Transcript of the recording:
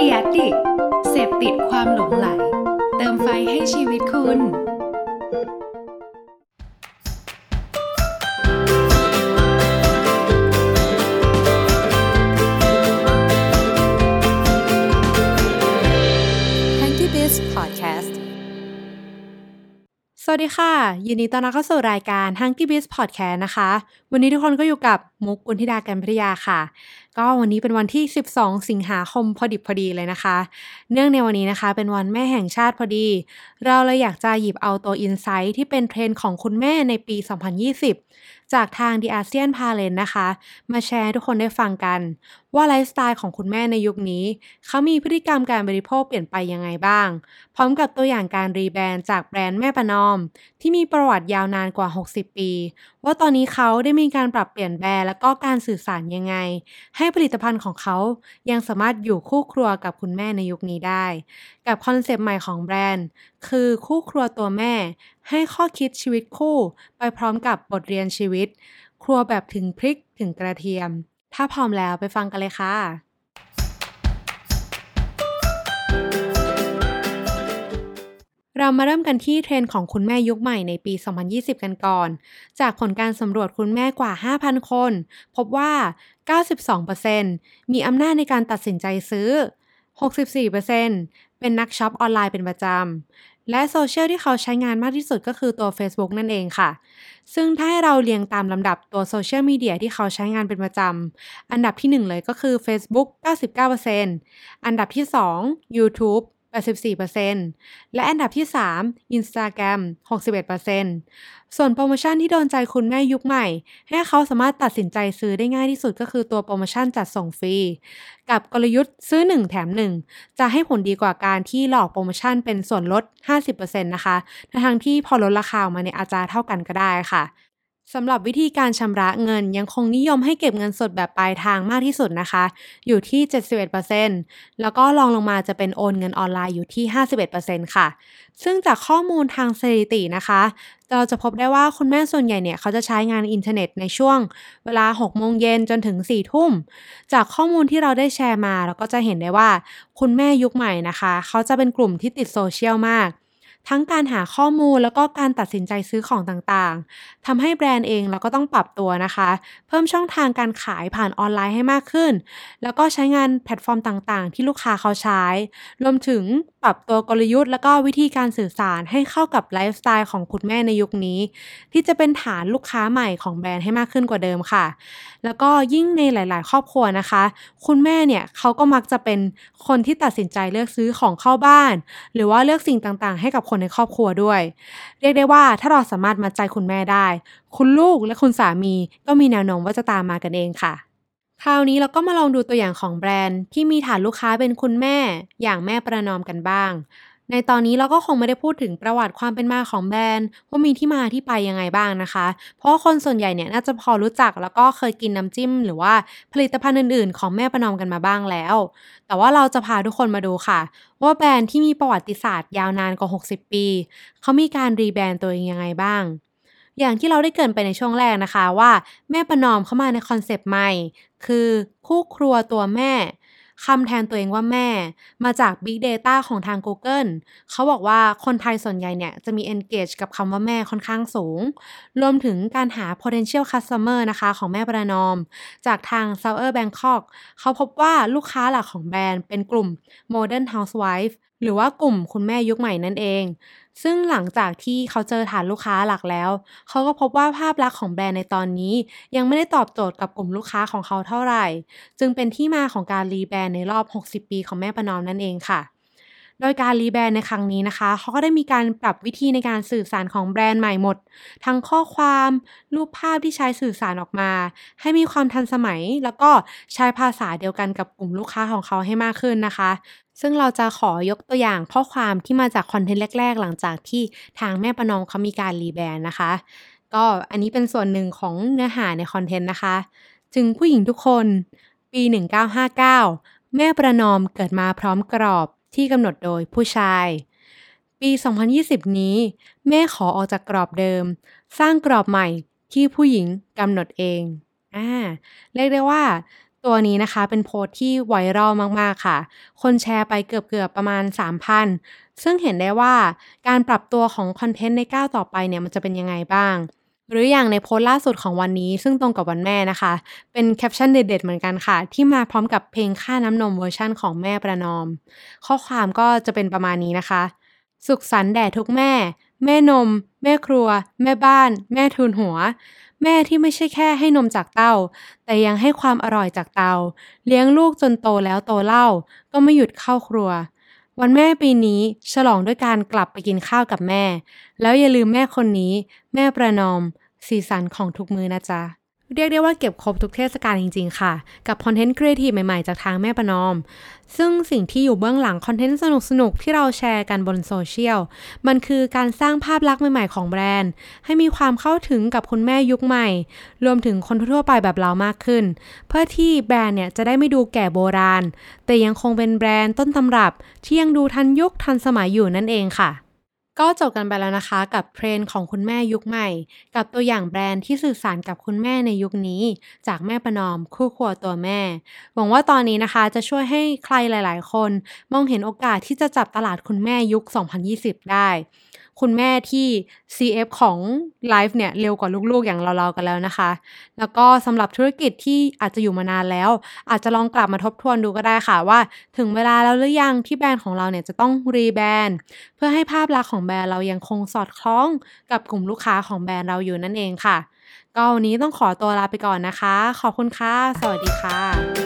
เดียดิเสพติดความหลงไหล เติมไฟให้ชีวิตคุณ Hanky Biz Podcast สวัสดีค่ะ ยินดีต้อนรับเข้าสู่รายการ Hanky Biz Podcast นะคะ วันนี้ทุกคนก็อยู่กับมุกกุลธิดากันพิทยาค่ะ ก็วันนี้เป็นวันที่ 12 สิงหาคมพอดิบพอดีเลยนะคะ เนื่องในวันนี้นะคะ เป็นวันแม่แห่งชาติพอดี เราเลยอยากจะหยิบเอาตัว insight ที่เป็นเทรนด์ของคุณแม่ในปี 2020 จากทาง The Asian Parent นะคะ มาแชร์ทุกคนได้ฟังกัน ว่าไลฟ์สไตล์ของคุณแม่ในยุคนี้ เขามีพฤติกรรมการบริโภคเปลี่ยนไปยังไงบ้าง พร้อมกับตัวอย่างการ rebrand จากแบรนด์แม่ประนอม ที่มีประวัติยาวนานกว่า 60 ปี ว่าตอนนี้เขาได้มีการปรับเปลี่ยนแบรนด์แล้วก็การสื่อสารยังไง ให้ผลิตภัณฑ์ของเขายังสามารถอยู่คู่ครัวกับคุณแม่ในยุคนี้ได้ กับคอนเซปต์ใหม่ของแบรนด์ คือคู่ครัวตัวแม่ ให้ข้อคิดชีวิตคู่ ไปพร้อมกับบทเรียนชีวิต ครัวแบบถึงพริกถึงกระเทียม ถ้าพร้อมแล้วไปฟังกันเลยค่ะ เรามาเริ่มกันที่เทรนด์ของคุณแม่ยุคใหม่ในปี 2020 กันก่อน จากผลการสำรวจคุณแม่กว่า 5,000 คน พบว่า 92%มีอำนาจในการตัดสินใจซื้อ 64%เป็นนักช็อปออนไลน์เป็นประจำ และโซเชียลที่เขาใช้งานมากที่สุดก็คือตัว Facebook นั่นเองค่ะ ซึ่งถ้าให้เราเรียงตามลำดับตัวโซเชียลมีเดียที่เขาใช้งานเป็นประจำ อันดับที่ 1 เลยก็คือ Facebook 99%อันดับที่ 2 YouTube 84%และอันดับที่ 3 Instagram 61%ส่วนโปรโมชั่นที่โดนใจคุณแม่ยุคใหม่ ให้เขาสามารถตัดสินใจซื้อได้ง่ายที่สุดก็คือตัวโปรโมชั่นจัดส่งฟรี กับกลยุทธ์ซื้อ 1 แถม 1 จะให้ผลดีกว่าการที่หลอกโปรโมชั่นเป็นส่วนลด 50%นะคะทั้งที่พอลดราคาออกมาเนี่ยอาจจะเท่ากันก็ได้ค่ะ สำหรับวิธีการชำระเงินยังคงนิยมให้เก็บเงินสดแบบปลายทางมากที่สุดนะคะ อยู่ที่ 71%แล้วก็รองลงมาจะเป็นโอนเงินออนไลน์อยู่ที่ 51%ค่ะ ซึ่งจากข้อมูลทางสถิตินะคะ เราจะพบได้ว่าคุณแม่ส่วนใหญ่เนี่ย เขาจะใช้งานอินเทอร์เน็ตในช่วงเวลา 6 โมงเย็นจนถึง 4 ทุ่ม จากข้อมูลที่เราได้แชร์มา เราก็จะเห็นได้ว่า คุณแม่ยุคใหม่นะคะ เขาจะเป็นกลุ่มที่ติดโซเชียลมาก ทั้งการหาข้อมูลแล้วก็การตัดสินใจซื้อของต่างๆทำให้แบรนด์เองเราก็ต้องปรับตัวนะคะ เพิ่มช่องทางการขายผ่านออนไลน์ให้มากขึ้น แล้วก็ใช้งานแพลตฟอร์มต่างๆ ที่ลูกค้าเขาใช้ รวมถึงปรับตัวกลยุทธ์ แล้วก็วิธีการสื่อสารให้เข้ากับไลฟ์สไตล์ของคุณแม่ในยุคนี้ ที่จะเป็นฐานลูกค้าใหม่ของแบรนด์ให้มากขึ้นกว่าเดิมค่ะ แล้วก็ยิ่งในหลาย ๆ ครอบครัวนะคะ คุณแม่เนี่ยเขาก็มักจะเป็นคนที่ตัดสินใจเลือกซื้อของเข้าบ้าน หรือว่าเลือกสิ่งต่างๆ ให้กับคนในครอบครัวด้วย เรียกได้ว่าถ้าเราสามารถมัดใจคุณแม่ได้ คุณลูกและคุณสามีก็มีแนวโน้มว่าจะตามมากันเองค่ะ คราวนี้เราก็มาลองดูตัวอย่างของแบรนด์ที่มีฐานลูกค้าเป็นคุณแม่ อย่างแม่ประนอมกันบ้าง ในตอนนี้เราก็คงไม่ได้พูดถึงประวัติความเป็นมาของแบรนด์ ว่ามีที่มาที่ไปยังไงบ้างนะคะ เพราะคนส่วนใหญ่เนี่ยน่าจะพอรู้จักแล้วก็เคยกินน้ำจิ้ม หรือว่าผลิตภัณฑ์อื่นๆ ของแม่ประนอมกันมาบ้างแล้ว แต่ว่าเราจะพาทุกคนมาดูค่ะ ว่าแบรนด์ที่มีประวัติศาสตร์ยาวนานกว่า 60 ปี เขามีการ rebrand ตัวเองยังไงบ้างอย่างที่เราได้เกริ่นไปในช่วงแรกนะคะว่าแม่ประนอมเข้ามาในคอนเซปต์ใหม่ คือคู่ครัวตัวแม่ คำแทนตัวเองว่าแม่ มาจาก Big Data ของทาง Google เขาบอกว่าคนไทยส่วนใหญ่เนี่ย จะมี engage กับคำว่าแม่ค่อนข้างสูง รวมถึงการหา potential customer นะคะของแม่ประนอม จากทาง s o u t h e r Bangkok เขาพบว่าลูกค้าหลักของแบรนด์เป็นกลุ่ม Modern Housewife หรือว่ากลุ่มคุณแม่ยุคใหม่นั่นเอง ซึ่งหลังจากที่เขาเจอฐานลูกค้าหลักแล้ว เขาก็พบว่าภาพลักษณ์ของแบรนด์ในตอนนี้ ยังไม่ได้ตอบโจทย์กับกลุ่มลูกค้าของเขาเท่าไหร่ จึงเป็นที่มาของการ rebrand ในรอบ 60 ปีของแม่ประนอมนั่นเองค่ะ โดยการ rebrand ในครั้งนี้นะคะเขาก็ได้มีการปรับวิธีในการสื่อสารของแบรนด์ใหม่หมด ทั้งข้อความรูปภาพที่ใช้สื่อสารออกมา ให้มีความทันสมัย แล้วก็ใช้ภาษาเดียวกันกับกลุ่มลูกค้าของเขาให้มากขึ้นนะคะ ซึ่งเราจะขอยกตัวอย่างข้อความที่มาจากคอนเทนต์แรก ๆ หลังจากที่ทางแม่ประนอมเขามีการรีแบรนด์นะคะ ก็อันนี้เป็นส่วนหนึ่งของเนื้อหาในคอนเทนต์นะคะจึงผู้หญิงทุกคน ปี 1959 แม่ประนอมเกิดมาพร้อมกรอบ ที่กำหนดโดยผู้ชาย ปี 2020 นี้ แม่ขอออกจากกรอบเดิม สร้างกรอบใหม่ที่ผู้หญิงกำหนดเองอ่าเรียกได้ว่าตัวนี้นะคะเป็นโพสต์ที่ viral มาก ๆ ค่ะ คนแชร์ไปเกือบๆประมาณ 3,000 ซึ่งเห็นได้ว่าการปรับตัวของคอนเทนต์ในก้าวต่อไปเนี่ยมันจะเป็นยังไงบ้าง หรืออย่างในโพสต์ล่าสุดของวันนี้ ซึ่งตรงกับวันแม่นะคะ เป็นแคปชั่นเด็ดๆเหมือนกันค่ะ ที่มาพร้อมกับเพลงค่าน้ำนมเวอร์ชั่นของแม่ประนอม ข้อความก็จะเป็นประมาณนี้นะคะ สุขสันต์แด่ทุกแม่ แม่นม แม่ครัว แม่บ้าน แม่ทุนหัว แม่ที่ไม่ใช่แค่ให้นมจากเต้า แต่ยังให้ความอร่อยจากเตา เลี้ยงลูกจนโตแล้วโตเล่า ก็ไม่หยุดเข้าครัว วันแม่ปีนี้ฉลองด้วยการกลับไปกินข้าวกับแม่ แล้วอย่าลืมแม่คนนี้ แม่ประนอม สีสันของทุกมือนะจ๊ะ เรียกได้ว่าเก็บครบทุกเทศกาลจริง ๆ ค่ะ กับคอนเทนต์ครีเอทีฟใหม่ๆ จากทางแม่ประนอม ซึ่งสิ่งที่อยู่เบื้องหลังคอนเทนต์สนุกๆ ที่เราแชร์กันบนโซเชียล มันคือการสร้างภาพลักษณ์ใหม่ๆ ของแบรนด์ ให้มีความเข้าถึงกับคุณแม่ยุคใหม่ รวมถึงคนทั่วไปแบบเรามากขึ้น เพื่อที่แบรนด์เนี่ยจะได้ไม่ดูแก่โบราณ แต่ยังคงเป็นแบรนด์ต้นตำรับที่ยังดูทันยุคทันสมัยอยู่นั่นเองค่ะ ก็จบกันไปแล้วนะคะ กับเทรนด์ของคุณแม่ยุคใหม่ กับตัวอย่างแบรนด์ที่สื่อสารกับคุณแม่ในยุคนี้ จากแม่ประนอมคู่ครัวตัวแม่ หวังว่าตอนนี้นะคะจะช่วยให้ใครหลาย ๆ คน มองเห็นโอกาสที่จะจับตลาดคุณแม่ยุค 2020 ได้ คุณแม่ที่ CF ของไลฟ์เนี่ยเร็วกว่าลูกๆอย่างเราๆกันแล้วนะคะ แล้วก็สำหรับธุรกิจที่อาจจะอยู่มานานแล้ว อาจจะลองกลับมาทบทวนดูก็ได้ค่ะว่า ถึงเวลาแล้วหรือยังที่แบรนด์ของเราเนี่ยจะต้องรีแบรนด์เพื่อให้ภาพลักษณ์ของแบรนด์เรายังคงสอดคล้องกับกลุ่มลูกค้าของแบรนด์เราอยู่นั่นเองค่ะก็วันนี้ต้องขอตัวลาไปก่อนนะคะ ขอบคุณค่ะ สวัสดีค่ะ